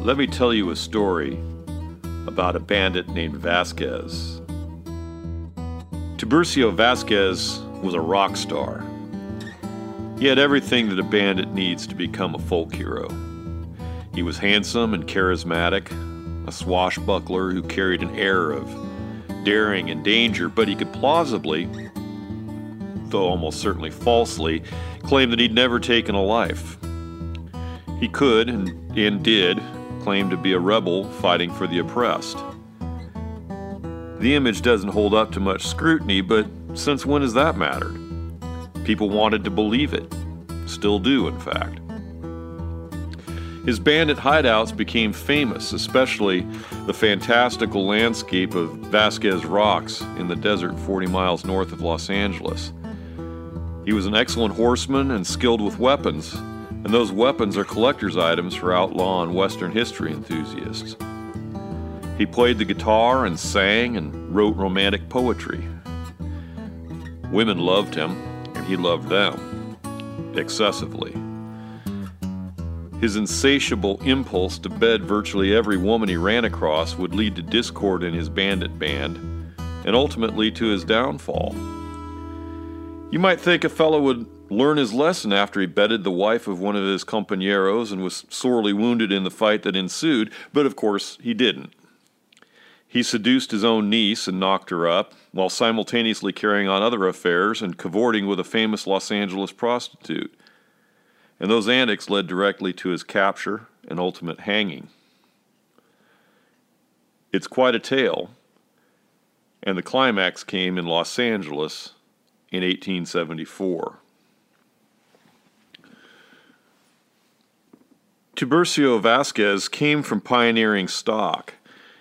let me tell you a story about a bandit named Vasquez. Tiburcio Vasquez was a rock star. He had everything that a bandit needs to become a folk hero. He was handsome and charismatic, a swashbuckler who carried an air of daring and danger, but he could plausibly, though almost certainly falsely, claim that he'd never taken a life. He could, and, and did, claim to be a rebel fighting for the oppressed. The image doesn't hold up to much scrutiny, but since when has that mattered? People wanted to believe it. Still do, in fact. His bandit hideouts became famous, especially the fantastical landscape of Vasquez Rocks in the desert 40 miles north of Los Angeles. He was an excellent horseman and skilled with weapons, and those weapons are collector's items for outlaw and Western history enthusiasts. He played the guitar and sang and wrote romantic poetry. Women loved him, and he loved them excessively. His insatiable impulse to bed virtually every woman he ran across would lead to discord in his bandit band and ultimately to his downfall. You might think a fellow would learn his lesson after he bedded the wife of one of his compañeros and was sorely wounded in the fight that ensued, but of course he didn't. He seduced his own niece and knocked her up, while simultaneously carrying on other affairs and cavorting with a famous Los Angeles prostitute. And those antics led directly to his capture and ultimate hanging. It's quite a tale, and the climax came in Los Angeles in 1874. Tiburcio Vasquez came from pioneering stock.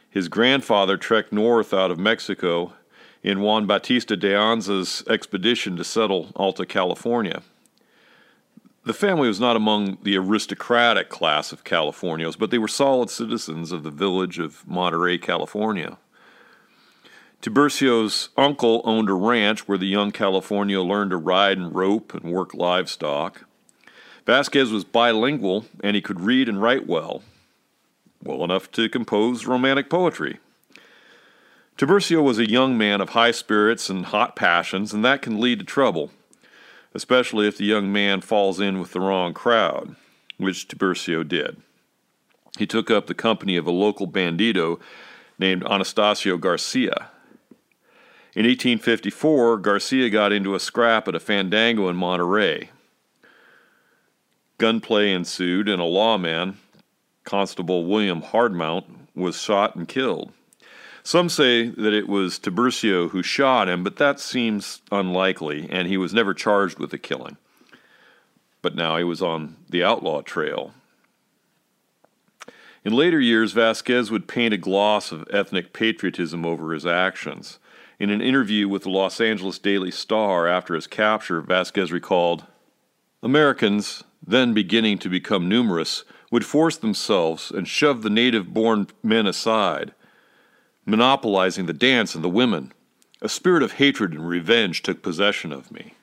His grandfather trekked north out of Mexico in Juan Bautista de Anza's expedition to settle Alta California. The family was not among the aristocratic class of Californios, but they were solid citizens of the village of Monterey, California. Tiburcio's uncle owned a ranch where the young Californio learned to ride and rope and work livestock. Vasquez was bilingual and he could read and write well, well enough to compose romantic poetry. Tiburcio was a young man of high spirits and hot passions, and that can lead to trouble, especially if the young man falls in with the wrong crowd, which Tiburcio did. He took up the company of a local bandito named Anastasio Garcia. In 1854, Garcia got into a scrap at a fandango in Monterey. Gunplay ensued, and a lawman, Constable William Hardmount, was shot and killed. Some say that it was Tiburcio who shot him, but that seems unlikely, and he was never charged with the killing. But now he was on the outlaw trail. In later years, Vasquez would paint a gloss of ethnic patriotism over his actions. In an interview with the Los Angeles Daily Star after his capture, Vasquez recalled Americans, then beginning to become numerous, would force themselves and shove the native born men aside, monopolizing the dance and the women. A spirit of hatred and revenge took possession of me.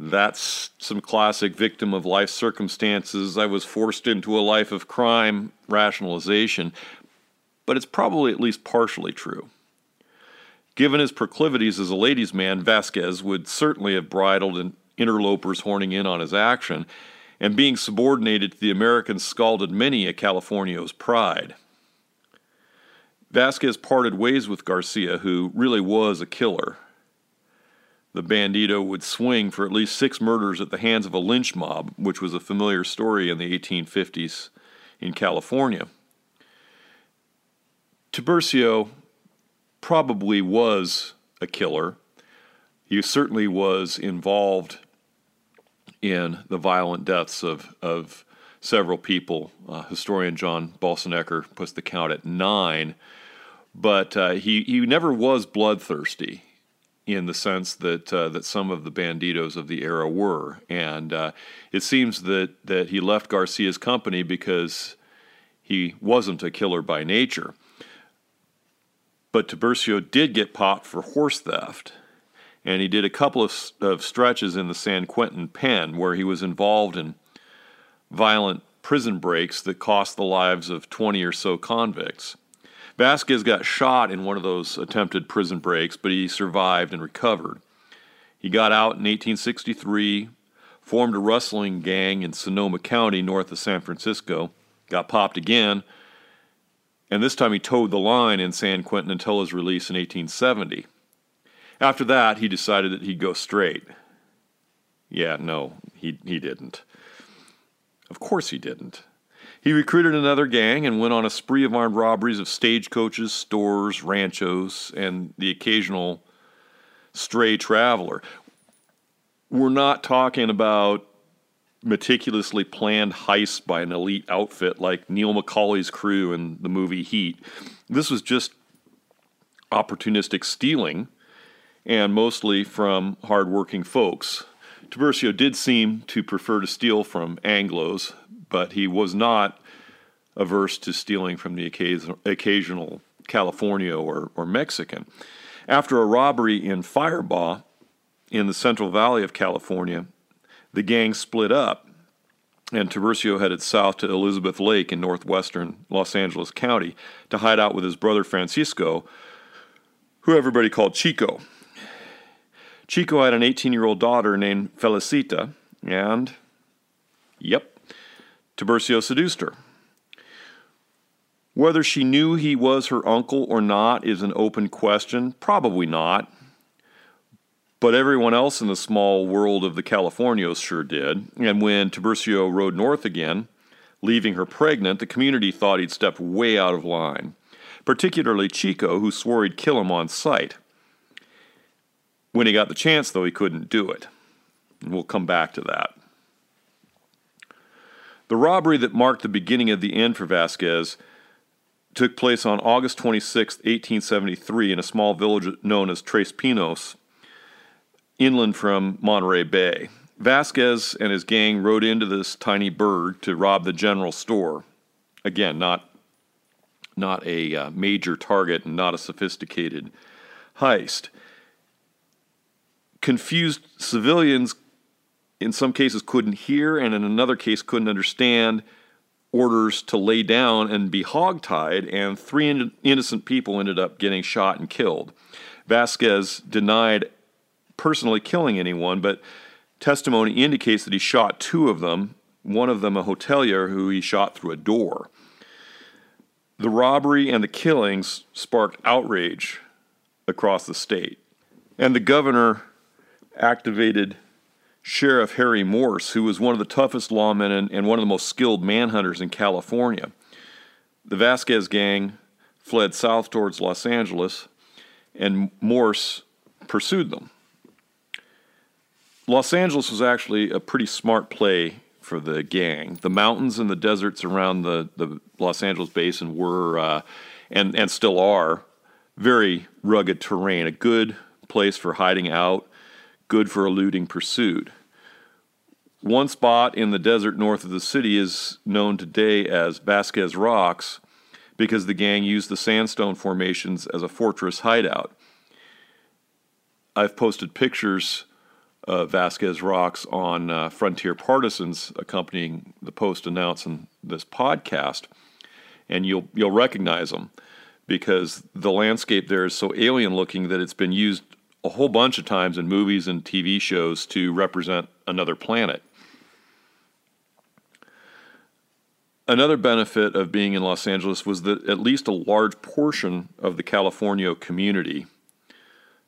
That's some classic victim of life circumstances. I was forced into a life of crime rationalization, but it's probably at least partially true. Given his proclivities as a ladies' man, Vasquez would certainly have bridled an interlopers horning in on his action, and being subordinated to the Americans scalded many a Californio's pride. Vasquez parted ways with Garcia, who really was a killer. The bandito would swing for at least six murders at the hands of a lynch mob, which was a familiar story in the 1850s in California. Tiburcio probably was a killer. He certainly was involved in the violent deaths of, of several people. Uh, historian John Boessenecker puts the count at nine, but uh, he, he never was bloodthirsty in the sense that uh, that some of the banditos of the era were, and uh, it seems that that he left Garcia's company because he wasn't a killer by nature. But Tiburcio did get popped for horse theft, and he did a couple of, of stretches in the San Quentin pen where he was involved in violent prison breaks that cost the lives of 20 or so convicts. Vasquez got shot in one of those attempted prison breaks, but he survived and recovered. He got out in 1863, formed a rustling gang in Sonoma County north of San Francisco, got popped again, and this time he toed the line in San Quentin until his release in 1870. After that, he decided that he'd go straight. Yeah, no, he, he didn't. Of course he didn't. He recruited another gang and went on a spree of armed robberies of stagecoaches, stores, ranchos, and the occasional stray traveler. We're not talking about meticulously planned heists by an elite outfit like Neil McCauley's crew in the movie Heat. This was just opportunistic stealing, and mostly from hardworking folks. Tiburcio did seem to prefer to steal from Anglos, but he was not averse to stealing from the occasional California or, or Mexican. After a robbery in Firebaugh in the Central Valley of California, the gang split up, and Tiburcio headed south to Elizabeth Lake in northwestern Los Angeles County to hide out with his brother Francisco, who everybody called Chico. Chico had an 18 year old daughter named Felicita, and, yep, Tiburcio seduced her. Whether she knew he was her uncle or not is an open question. Probably not. But everyone else in the small world of the Californios sure did. And when Tiburcio rode north again, leaving her pregnant, the community thought he'd stepped way out of line, particularly Chico, who swore he'd kill him on sight. When he got the chance, though, he couldn't do it. And we'll come back to that. The robbery that marked the beginning of the end for Vasquez took place on August 26, 1873, in a small village known as Tres Pinos, inland from Monterey Bay. Vasquez and his gang rode into this tiny burg to rob the general store. Again, not, not a uh, major target and not a sophisticated heist. Confused civilians, in some cases, couldn't hear, and in another case, couldn't understand orders to lay down and be hogtied, and three in- innocent people ended up getting shot and killed. Vasquez denied personally killing anyone, but testimony indicates that he shot two of them, one of them a hotelier who he shot through a door. The robbery and the killings sparked outrage across the state, and the governor activated Sheriff Harry Morse, who was one of the toughest lawmen and, and one of the most skilled manhunters in California. The Vasquez gang fled south towards Los Angeles, and Morse pursued them. Los Angeles was actually a pretty smart play for the gang. The mountains and the deserts around the, the Los Angeles basin were, uh, and, and still are, very rugged terrain, a good place for hiding out, good for eluding pursuit. One spot in the desert north of the city is known today as Vasquez Rocks because the gang used the sandstone formations as a fortress hideout. I've posted pictures of Vasquez Rocks on uh, Frontier Partisans accompanying the post announcing this podcast, and you'll you'll recognize them because the landscape there is so alien looking that it's been used a whole bunch of times in movies and TV shows to represent another planet. Another benefit of being in Los Angeles was that at least a large portion of the California community,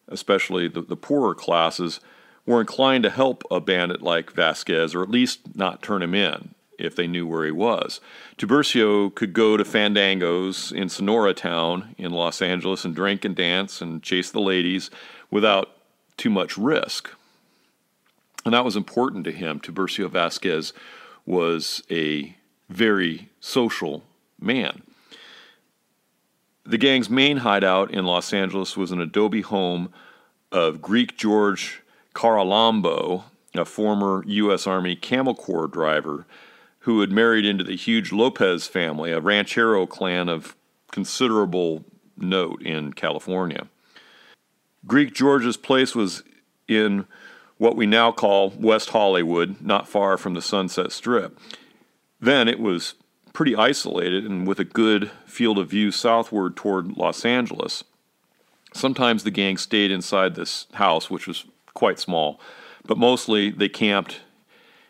especially the, the poorer classes, were inclined to help a bandit like Vasquez, or at least not turn him in if they knew where he was. Tiburcio could go to fandangos in Sonora Town in Los Angeles and drink and dance and chase the ladies without too much risk. And that was important to him. Tiburcio Vasquez was a very social man. The gang's main hideout in Los Angeles was an adobe home of Greek George Caralambo, a former U.S. Army Camel Corps driver who had married into the huge Lopez family, a ranchero clan of considerable note in California. Greek George's place was in what we now call West Hollywood, not far from the Sunset Strip. Then it was pretty isolated and with a good field of view southward toward Los Angeles. Sometimes the gang stayed inside this house, which was quite small, but mostly they camped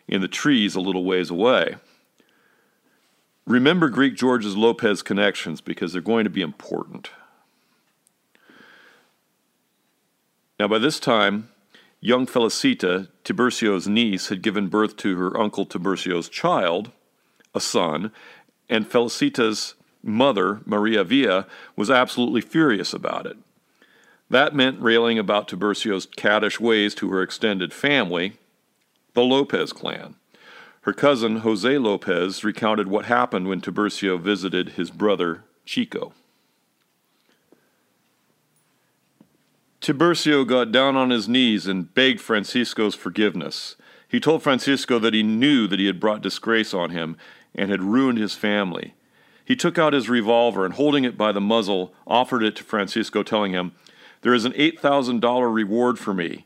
in the trees a little ways away. Remember Greek George's Lopez connections because they're going to be important. Now, by this time, young Felicita, Tiburcio's niece, had given birth to her uncle Tiburcio's child, a son, and Felicita's mother, Maria Villa, was absolutely furious about it. That meant railing about Tiburcio's caddish ways to her extended family, the Lopez clan. Her cousin, Jose Lopez, recounted what happened when Tiburcio visited his brother, Chico. Tiburcio got down on his knees and begged Francisco's forgiveness. He told Francisco that he knew that he had brought disgrace on him and had ruined his family. He took out his revolver and, holding it by the muzzle, offered it to Francisco, telling him, There is an $8,000 reward for me.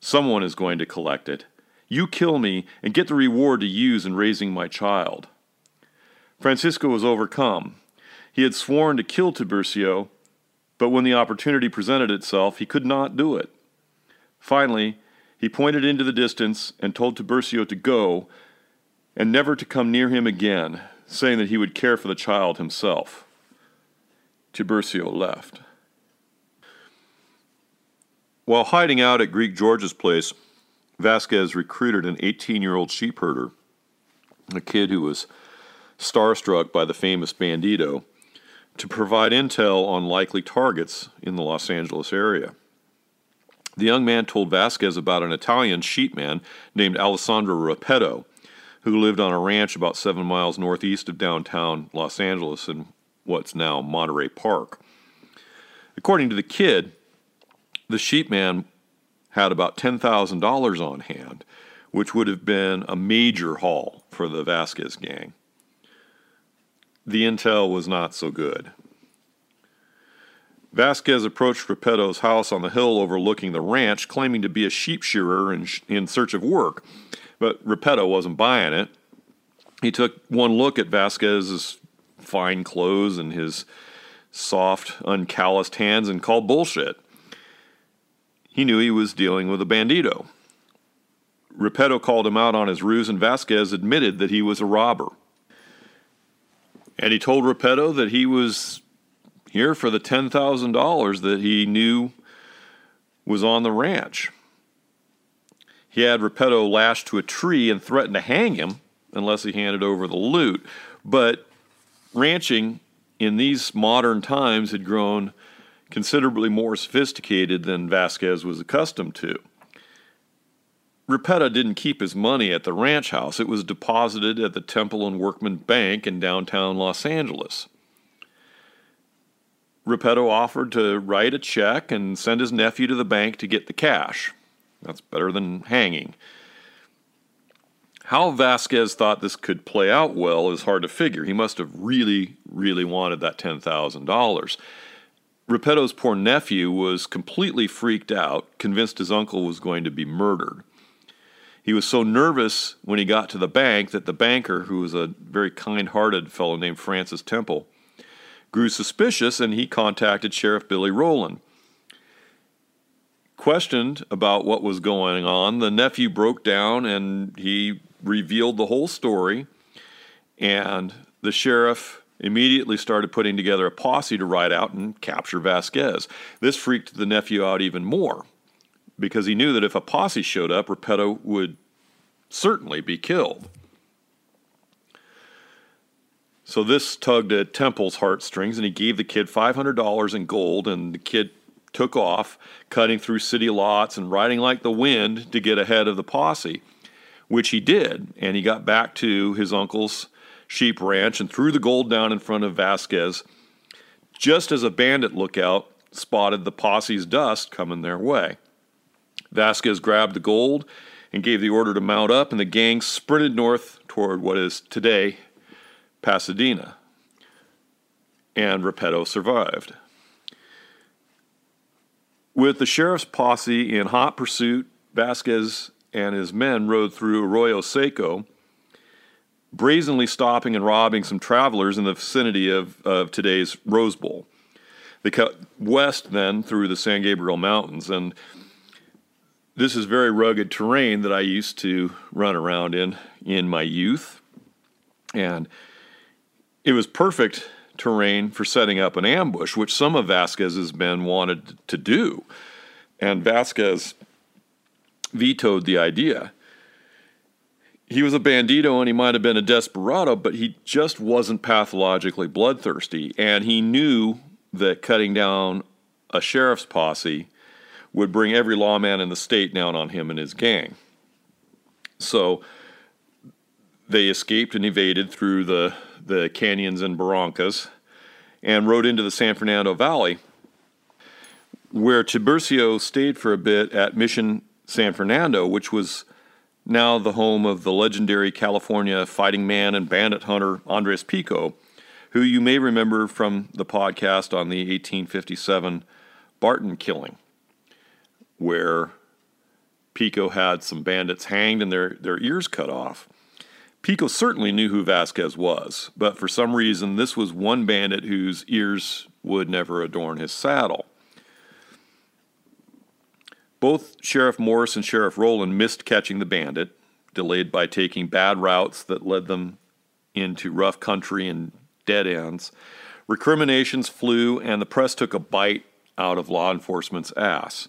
Someone is going to collect it. You kill me and get the reward to use in raising my child. Francisco was overcome. He had sworn to kill Tiburcio, but when the opportunity presented itself, he could not do it. Finally, he pointed into the distance and told Tiburcio to go and never to come near him again, saying that he would care for the child himself. Tiburcio left. While hiding out at Greek George's place, Vasquez recruited an 18 year old sheep herder, a kid who was starstruck by the famous Bandito, to provide intel on likely targets in the Los Angeles area. The young man told Vasquez about an Italian sheepman named Alessandro Repetto, who lived on a ranch about seven miles northeast of downtown Los Angeles in what's now Monterey Park. According to the kid, the sheepman had about $10,000 on hand, which would have been a major haul for the Vasquez gang. The intel was not so good. Vasquez approached Repetto's house on the hill overlooking the ranch, claiming to be a sheep shearer in, in search of work, but Repetto wasn't buying it. He took one look at Vasquez's fine clothes and his soft, uncalloused hands and called bullshit. He knew he was dealing with a bandito. Repetto called him out on his ruse, and Vasquez admitted that he was a robber. And he told Repetto that he was here for the $10,000 that he knew was on the ranch. He had Repetto lashed to a tree and threatened to hang him unless he handed over the loot. But ranching in these modern times had grown considerably more sophisticated than Vasquez was accustomed to. Repetto didn't keep his money at the ranch house. It was deposited at the Temple and Workman Bank in downtown Los Angeles. Repetto offered to write a check and send his nephew to the bank to get the cash. That's better than hanging. How Vasquez thought this could play out well is hard to figure. He must have really, really wanted that $10,000. Repetto's poor nephew was completely freaked out, convinced his uncle was going to be murdered. He was so nervous when he got to the bank that the banker, who was a very kind hearted fellow named Francis Temple, grew suspicious and he contacted Sheriff Billy Rowland. Questioned about what was going on, the nephew broke down and he revealed the whole story. And the sheriff immediately started putting together a posse to ride out and capture Vasquez. This freaked the nephew out even more because he knew that if a posse showed up, Repetto would certainly be killed. So this tugged at Temple's heartstrings, and he gave the kid $500 in gold, and the kid took off, cutting through city lots and riding like the wind to get ahead of the posse, which he did, and he got back to his uncle's sheep ranch and threw the gold down in front of Vasquez just as a bandit lookout spotted the posse's dust coming their way. Vasquez grabbed the gold and gave the order to mount up, and the gang sprinted north toward what is today Pasadena. And Repetto survived. With the sheriff's posse in hot pursuit, Vasquez and his men rode through Arroyo Seco brazenly stopping and robbing some travelers in the vicinity of, of today's Rose Bowl. They cut west then through the San Gabriel Mountains, and this is very rugged terrain that I used to run around in in my youth. And it was perfect terrain for setting up an ambush, which some of Vasquez's men wanted to do. And Vasquez vetoed the idea. He was a bandito and he might have been a desperado, but he just wasn't pathologically bloodthirsty. And he knew that cutting down a sheriff's posse would bring every lawman in the state down on him and his gang. So they escaped and evaded through the, the canyons and barrancas and rode into the San Fernando Valley, where Tiburcio stayed for a bit at Mission San Fernando, which was now the home of the legendary California fighting man and bandit hunter Andres Pico, who you may remember from the podcast on the 1857 Barton killing where Pico had some bandits hanged and their, their ears cut off. Pico certainly knew who Vasquez was, but for some reason, this was one bandit whose ears would never adorn his saddle. Both Sheriff Morse and Sheriff Rowland missed catching the bandit, delayed by taking bad routes that led them into rough country and dead ends. Recriminations flew, and the press took a bite out of law enforcement's ass.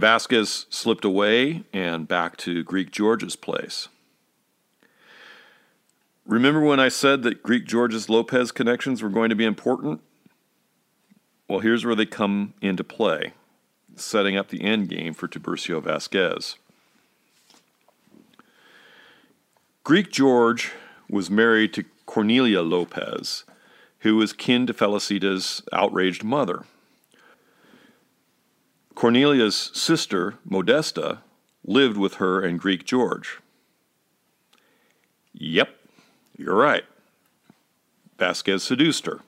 Vasquez slipped away and back to Greek George's place. Remember when I said that Greek George's Lopez connections were going to be important? Well, here's where they come into play, setting up the end game for Tiburcio Vasquez. Greek George was married to Cornelia Lopez, who was kin to Felicita's outraged mother. Cornelia's sister, Modesta, lived with her and Greek George. Yep, you're right. Vasquez seduced her.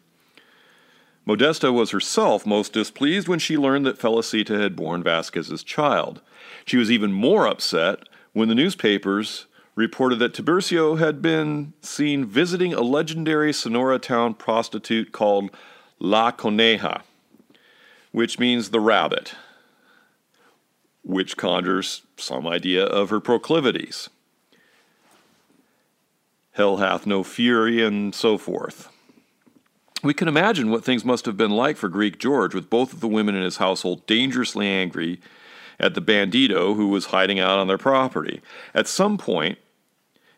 Modesta was herself most displeased when she learned that Felicita had borne Vasquez's child. She was even more upset when the newspapers reported that Tiburcio had been seen visiting a legendary Sonora town prostitute called La Coneja, which means the rabbit which conjures some idea of her proclivities. Hell hath no fury, and so forth. We can imagine what things must have been like for Greek George, with both of the women in his household dangerously angry at the bandito who was hiding out on their property. At some point,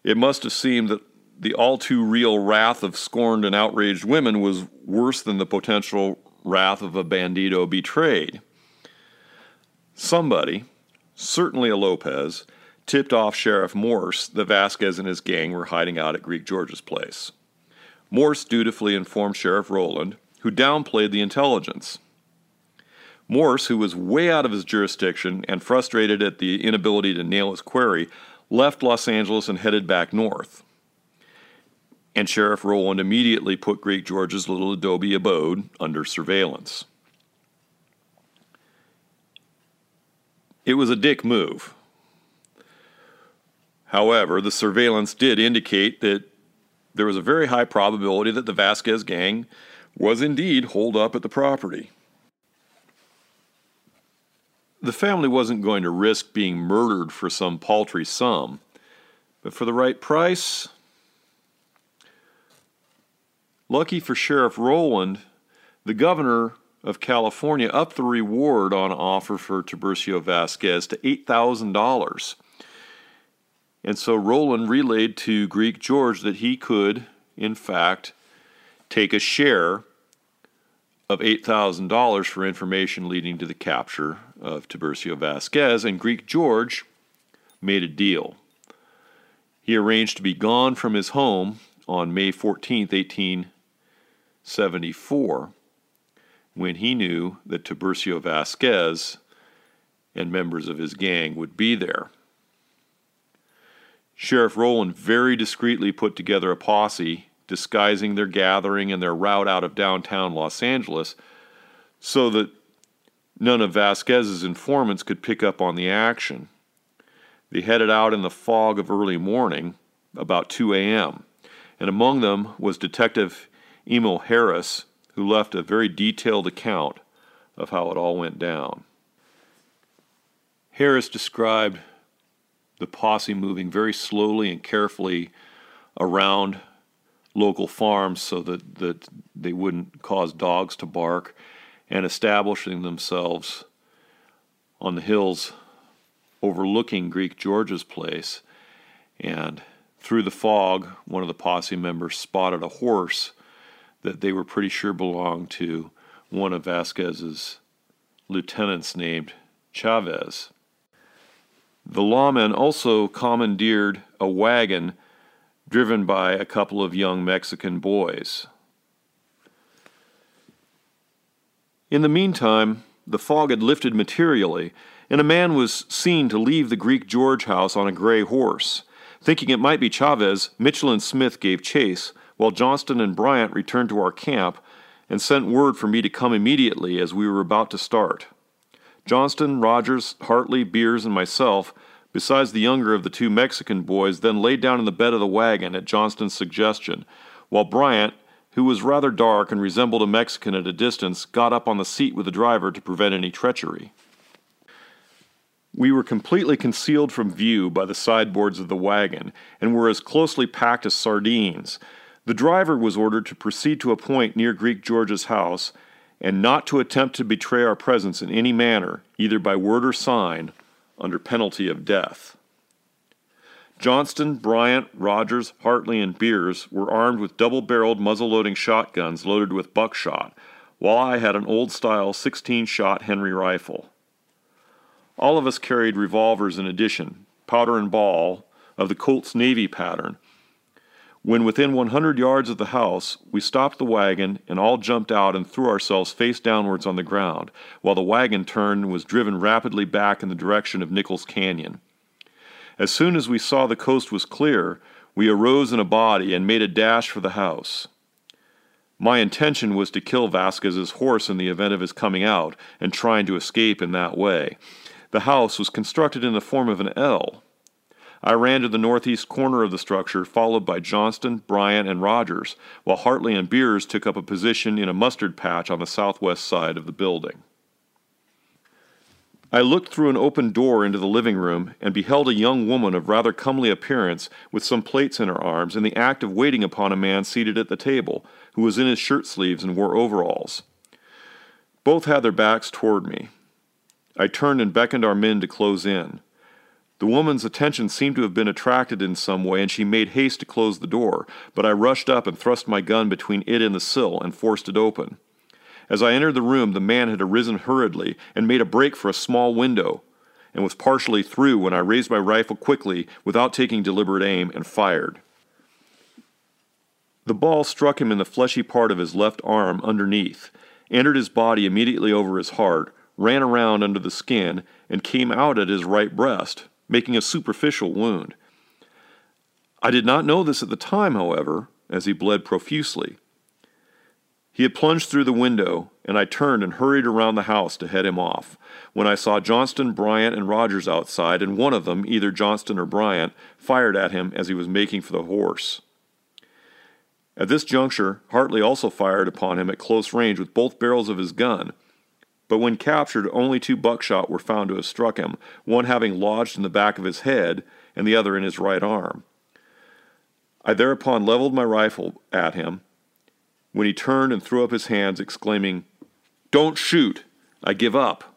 it must have seemed that the all too real wrath of scorned and outraged women was worse than the potential wrath of a bandito betrayed. Somebody, certainly a Lopez, tipped off Sheriff Morse that Vasquez and his gang were hiding out at Greek George's place. Morse dutifully informed Sheriff Rowland, who downplayed the intelligence. Morse, who was way out of his jurisdiction and frustrated at the inability to nail his query, left Los Angeles and headed back north. And Sheriff Rowland immediately put Greek George's little adobe abode under surveillance. It was a dick move. However, the surveillance did indicate that there was a very high probability that the Vasquez gang was indeed holed up at the property. The family wasn't going to risk being murdered for some paltry sum, but for the right price. Lucky for Sheriff Rowland, the governor of California upped the reward on offer for Tiburcio Vasquez to $8,000. And so Rowland relayed to Greek George that he could, in fact, take a share of $8,000 for information leading to the capture of Tiburcio Vasquez, and Greek George made a deal. He arranged to be gone from his home on May 14, 1874 when he knew that Tiburcio Vasquez and members of his gang would be there. Sheriff Rowland very discreetly put together a posse disguising their gathering and their route out of downtown Los Angeles so that none of Vasquez's informants could pick up on the action. They headed out in the fog of early morning, about 2 a.m., and among them was Detective Emil Harris, who left a very detailed account of how it all went down. Harris described the posse moving very slowly and carefully around local farms so that, that they wouldn't cause dogs to bark and establishing themselves on the hills overlooking Greek George's place. And through the fog, one of the posse members spotted a horse that they were pretty sure belonged to one of Vasquez's lieutenants named Chavez. The lawmen also commandeered a wagon driven by a couple of young Mexican boys. In the meantime, the fog had lifted materially, and a man was seen to leave the Greek George house on a gray horse. Thinking it might be Chavez, Mitchell and Smith gave chase, while Johnston and Bryant returned to our camp and sent word for me to come immediately as we were about to start. Johnston, Rogers, Hartley, Beers, and myself, besides the younger of the two Mexican boys, then lay down in the bed of the wagon at Johnston's suggestion, while Bryant, who was rather dark and resembled a Mexican at a distance, got up on the seat with the driver to prevent any treachery. We were completely concealed from view by the sideboards of the wagon, and were as closely packed as sardines. The driver was ordered to proceed to a point near Greek George's house, and not to attempt to betray our presence in any manner, either by word or sign, under penalty of death. Johnston, Bryant, Rogers, Hartley, and Beers were armed with double barreled muzzle loading shotguns loaded with buckshot, while I had an old style 16 shot Henry rifle. All of us carried revolvers in addition, powder and ball, of the Colt's Navy pattern. When within 100 yards of the house, we stopped the wagon and all jumped out and threw ourselves face downwards on the ground, while the wagon turned and was driven rapidly back in the direction of Nichols Canyon. As soon as we saw the coast was clear, we arose in a body and made a dash for the house. My intention was to kill Vasquez's horse in the event of his coming out and trying to escape in that way. The house was constructed in the form of an L. I ran to the northeast corner of the structure, followed by Johnston, Bryant, and Rogers, while Hartley and Beers took up a position in a mustard patch on the southwest side of the building. I looked through an open door into the living room and beheld a young woman of rather comely appearance, with some plates in her arms, in the act of waiting upon a man seated at the table, who was in his shirt sleeves and wore overalls. Both had their backs toward me. I turned and beckoned our men to close in. The woman's attention seemed to have been attracted in some way, and she made haste to close the door, but I rushed up and thrust my gun between it and the sill and forced it open. As I entered the room, the man had arisen hurriedly and made a break for a small window, and was partially through when I raised my rifle quickly, without taking deliberate aim, and fired. The ball struck him in the fleshy part of his left arm underneath, entered his body immediately over his heart, ran around under the skin, and came out at his right breast, making a superficial wound. I did not know this at the time, however, as he bled profusely. He had plunged through the window, and I turned and hurried around the house to head him off, when I saw Johnston, Bryant, and Rogers outside, and one of them, either Johnston or Bryant, fired at him as he was making for the horse. At this juncture, Hartley also fired upon him at close range with both barrels of his gun, but when captured, only two buckshot were found to have struck him, one having lodged in the back of his head and the other in his right arm. I thereupon leveled my rifle at him, when he turned and threw up his hands, exclaiming, Don't shoot! I give up!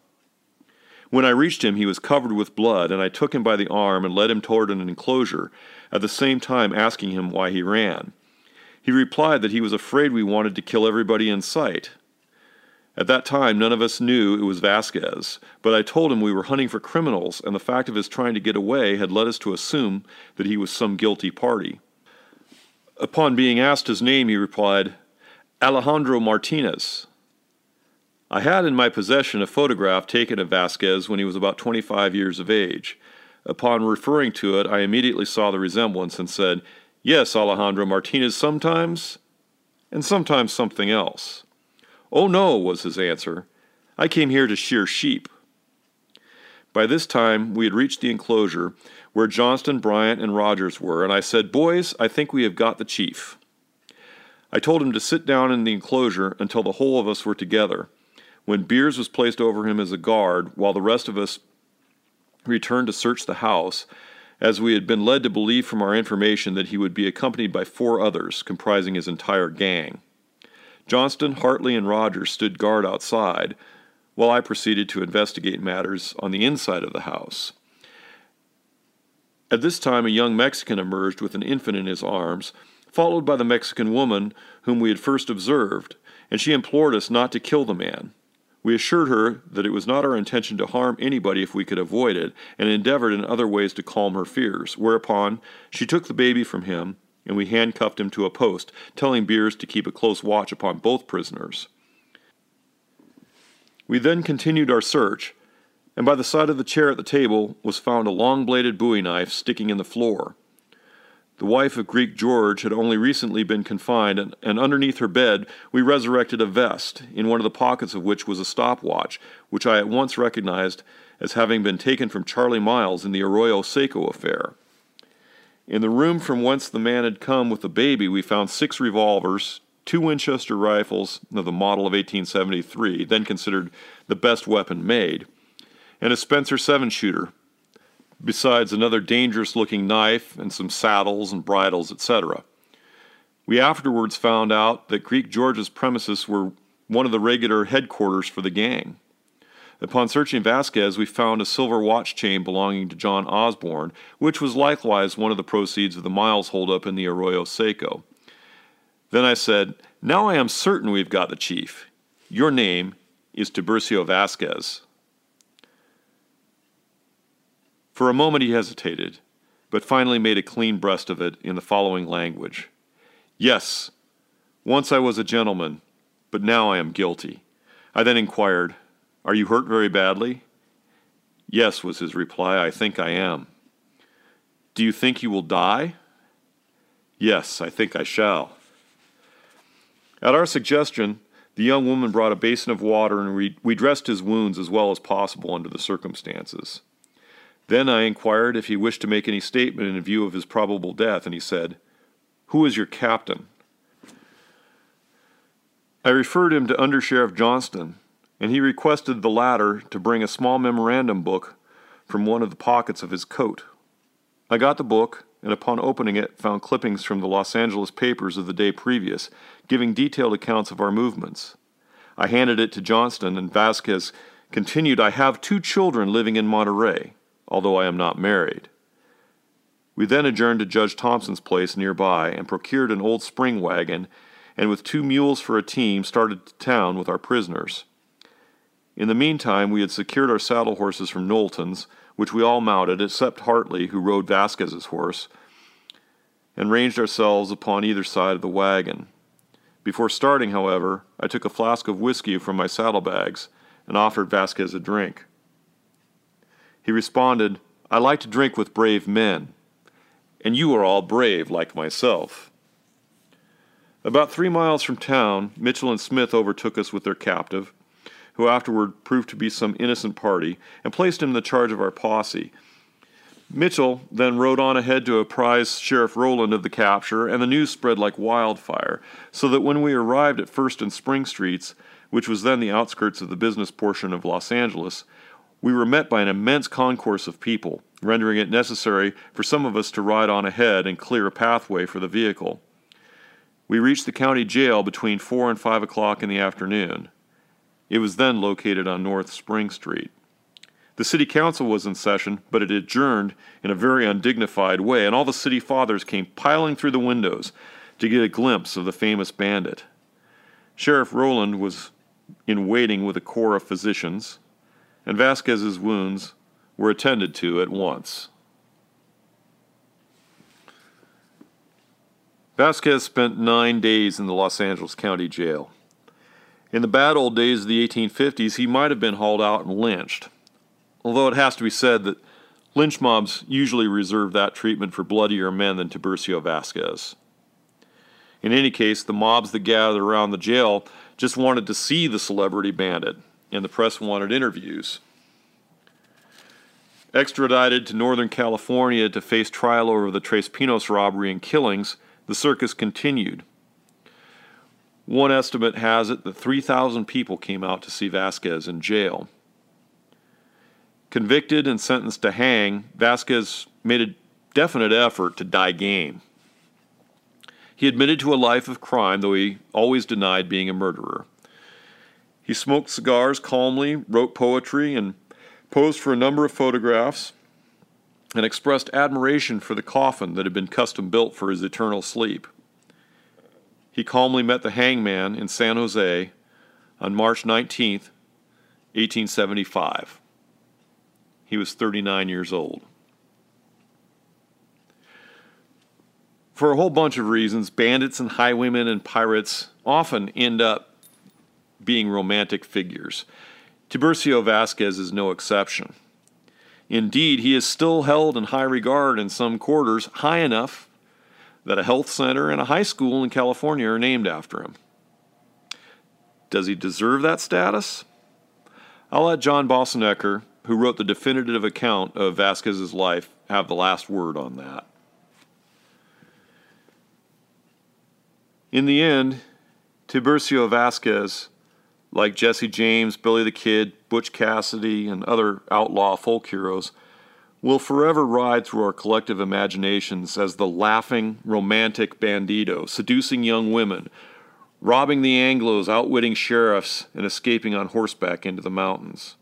When I reached him, he was covered with blood, and I took him by the arm and led him toward an enclosure, at the same time asking him why he ran. He replied that he was afraid we wanted to kill everybody in sight. At that time, none of us knew it was Vasquez, but I told him we were hunting for criminals, and the fact of his trying to get away had led us to assume that he was some guilty party. Upon being asked his name, he replied, Alejandro Martinez. I had in my possession a photograph taken of Vasquez when he was about 25 years of age. Upon referring to it, I immediately saw the resemblance and said, Yes, Alejandro Martinez sometimes, and sometimes something else. Oh, no, was his answer. I came here to shear sheep. By this time, we had reached the enclosure, where Johnston, Bryant, and Rogers were, and I said, Boys, I think we have got the chief. I told him to sit down in the enclosure until the whole of us were together, when Beers was placed over him as a guard, while the rest of us returned to search the house, as we had been led to believe from our information that he would be accompanied by four others, comprising his entire gang. Johnston, Hartley, and Rogers stood guard outside, while I proceeded to investigate matters on the inside of the house. At this time, a young Mexican emerged with an infant in his arms, followed by the Mexican woman whom we had first observed, and she implored us not to kill the man. We assured her that it was not our intention to harm anybody if we could avoid it, and endeavored in other ways to calm her fears, whereupon she took the baby from him, and we handcuffed him to a post, telling Beers to keep a close watch upon both prisoners. We then continued our search, and by the side of the chair at the table was found a long bladed bowie knife sticking in the floor. The wife of Greek George had only recently been confined, and, and, underneath her bed we resurrected a vest, in one of the pockets of which was a stopwatch, which I at once recognized as having been taken from Charlie Miles in the Arroyo Seco affair. In the room from whence the man had come with the baby, we found six revolvers, two Winchester rifles of the model of 1873, then considered the best weapon made, and a Spencer seven shooter, besides another dangerous looking knife and some saddles and bridles, etc. We afterwards found out that Greek George's premises were one of the regular headquarters for the gang. Upon searching Vasquez, we found a silver watch chain belonging to John Osborne, which was likewise one of the proceeds of the Miles holdup in the Arroyo Seco. Then I said, Now I am certain we've got the chief. Your name is Tiburcio Vasquez. For a moment he hesitated, but finally made a clean breast of it in the following language Yes, once I was a gentleman, but now I am guilty. I then inquired, Are you hurt very badly? Yes, was his reply, I think I am. Do you think you will die? Yes, I think I shall. At our suggestion, the young woman brought a basin of water and we, dressed his wounds as well as possible under the circumstances. Then I inquired if he wished to make any statement in view of his probable death, and he said, Who is your captain? I referred him to Under Sheriff Johnston, and he requested the latter to bring a small memorandum book from one of the pockets of his coat. I got the book, and upon opening it, found clippings from the Los Angeles papers of the day previous, giving detailed accounts of our movements. I handed it to Johnston, and Vasquez continued, I have two children living in Monterey although I am not married. We then adjourned to Judge Thompson's place nearby and procured an old spring wagon, and with two mules for a team started to town with our prisoners. In the meantime, we had secured our saddle horses from Knowlton's, which we all mounted, except Hartley, who rode Vasquez's horse, and ranged ourselves upon either side of the wagon. Before starting, however, I took a flask of whiskey from my saddlebags and offered Vasquez a drink. He responded, I like to drink with brave men, and you are all brave like myself. About three miles from town, Mitchell and Smith overtook us with their captive, who afterward proved to be some innocent party, and placed him in the charge of our posse. Mitchell then rode on ahead to apprise Sheriff Rowland of the capture, and the news spread like wildfire, so that when we arrived at First and Spring Streets, which was then the outskirts of the business portion of Los Angeles, we were met by an immense concourse of people, rendering it necessary for some of us to ride on ahead and clear a pathway for the vehicle. We reached the county jail between 4 and 5 o'clock in the afternoon. It was then located on North Spring Street. The city council was in session, but it adjourned in a very undignified way, and all the city fathers came piling through the windows to get a glimpse of the famous bandit. Sheriff Rowland was in waiting with a corps of physicians, and Vasquez's wounds were attended to at once. Vasquez spent nine days in the Los Angeles County Jail. In the bad old days of the 1850s, he might have been hauled out and lynched, although it has to be said that lynch mobs usually reserve that treatment for bloodier men than Tiburcio Vasquez. In any case, the mobs that gathered around the jail just wanted to see the celebrity bandit and the press wanted interviews. Extradited to Northern California to face trial over the Tres Pinos robbery and killings, the circus continued. One estimate has it that 3,000 people came out to see Vasquez in jail. Convicted and sentenced to hang, Vasquez made a definite effort to die game. He admitted to a life of crime, though he always denied being a murderer. He smoked cigars calmly, wrote poetry, and posed for a number of photographs, and expressed admiration for the coffin that had been custom built for his eternal sleep he calmly met the hangman in San Jose on March 19, 1875. He was 39 years old. For a whole bunch of reasons, bandits and highwaymen and pirates often end up being romantic figures. Tiburcio Vasquez is no exception. Indeed, he is still held in high regard in some quarters, high enough that a health center and a high school in California are named after him. Does he deserve that status? I'll let John Boessenecker, who wrote the definitive account of Vasquez's life, have the last word on that. In the end, Tiburcio Vasquez, like Jesse James, Billy the Kid, Butch Cassidy, and other outlaw folk heroes, will forever ride through our collective imaginations as the laughing, romantic bandito, seducing young women, robbing the Anglos, outwitting sheriffs, and escaping on horseback into the mountains.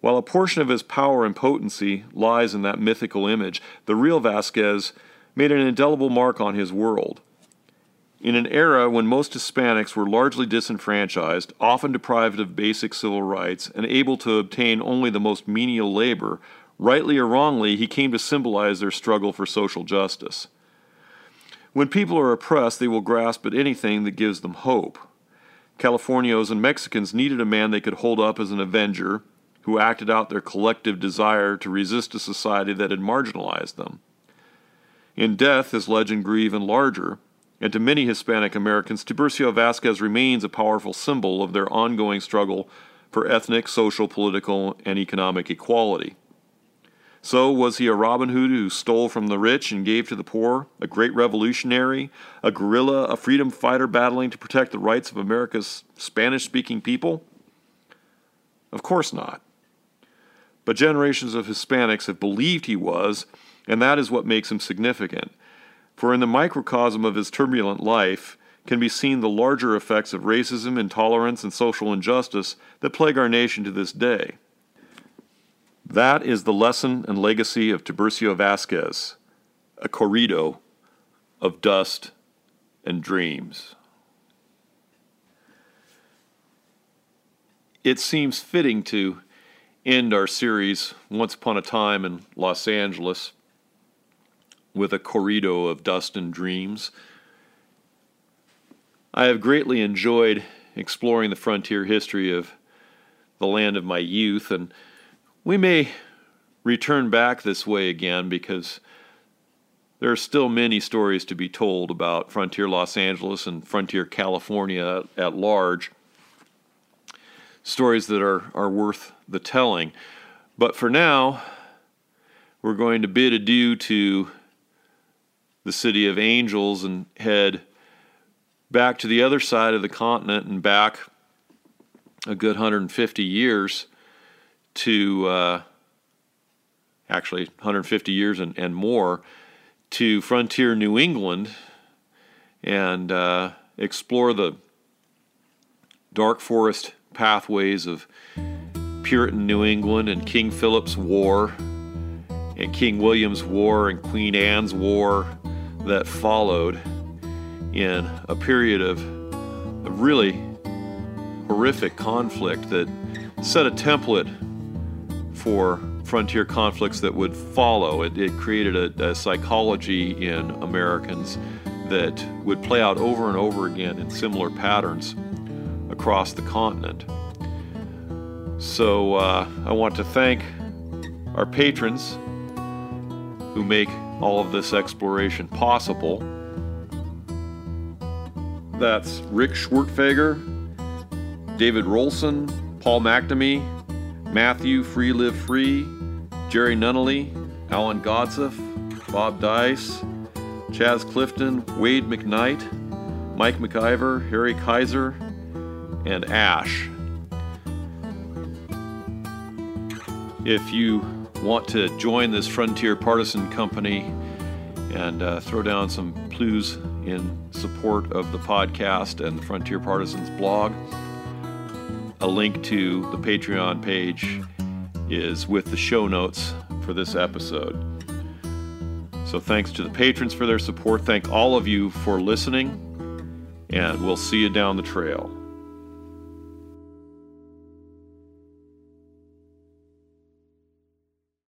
While a portion of his power and potency lies in that mythical image, the real Vasquez made an indelible mark on his world. In an era when most Hispanics were largely disenfranchised, often deprived of basic civil rights, and able to obtain only the most menial labor, rightly or wrongly, he came to symbolize their struggle for social justice. When people are oppressed, they will grasp at anything that gives them hope. Californios and Mexicans needed a man they could hold up as an avenger who acted out their collective desire to resist a society that had marginalized them. In death, his legend grew even larger and to many Hispanic Americans, Tiburcio Vasquez remains a powerful symbol of their ongoing struggle for ethnic, social, political, and economic equality. So, was he a Robin Hood who stole from the rich and gave to the poor, a great revolutionary, a guerrilla, a freedom fighter battling to protect the rights of America's Spanish speaking people? Of course not. But generations of Hispanics have believed he was, and that is what makes him significant. For in the microcosm of his turbulent life can be seen the larger effects of racism, intolerance, and social injustice that plague our nation to this day. That is the lesson and legacy of Tiburcio Vasquez, a corrido of dust and dreams. It seems fitting to end our series, Once Upon a Time in Los Angeles, with a corrido of dust and dreams. I have greatly enjoyed exploring the frontier history of the land of my youth, and we may return back this way again because there are still many stories to be told about frontier Los Angeles and frontier California at large. Stories that are, are worth the telling. But for now, we're going to bid adieu to the city of angels and head back to the other side of the continent and back a good 150 years to uh, actually 150 years and, and more to frontier New England and uh, explore the dark forest pathways of Puritan New England and King Philip's War and King William's War and Queen Anne's War that followed in a period of, really horrific conflict that set a template for frontier conflicts that would follow. It, it created a, a, psychology in Americans that would play out over and over again in similar patterns across the continent. So uh, I want to thank our patrons who make all of this exploration possible. That's Rick Schwertfeger, David Rolson, Paul McNamee, Matthew Free Live Free, Jerry Nunnally, Alan Godseff, Bob Dice, Chaz Clifton, Wade McKnight, Mike McIver, Harry Kaiser, and Ash. If you want to join this Frontier Partisan Company and uh, throw down some clues in support of the podcast and the Frontier Partisans blog, a link to the Patreon page is with the show notes for this episode. So thanks to the patrons for their support. Thank all of you for listening, and we'll see you down the trail.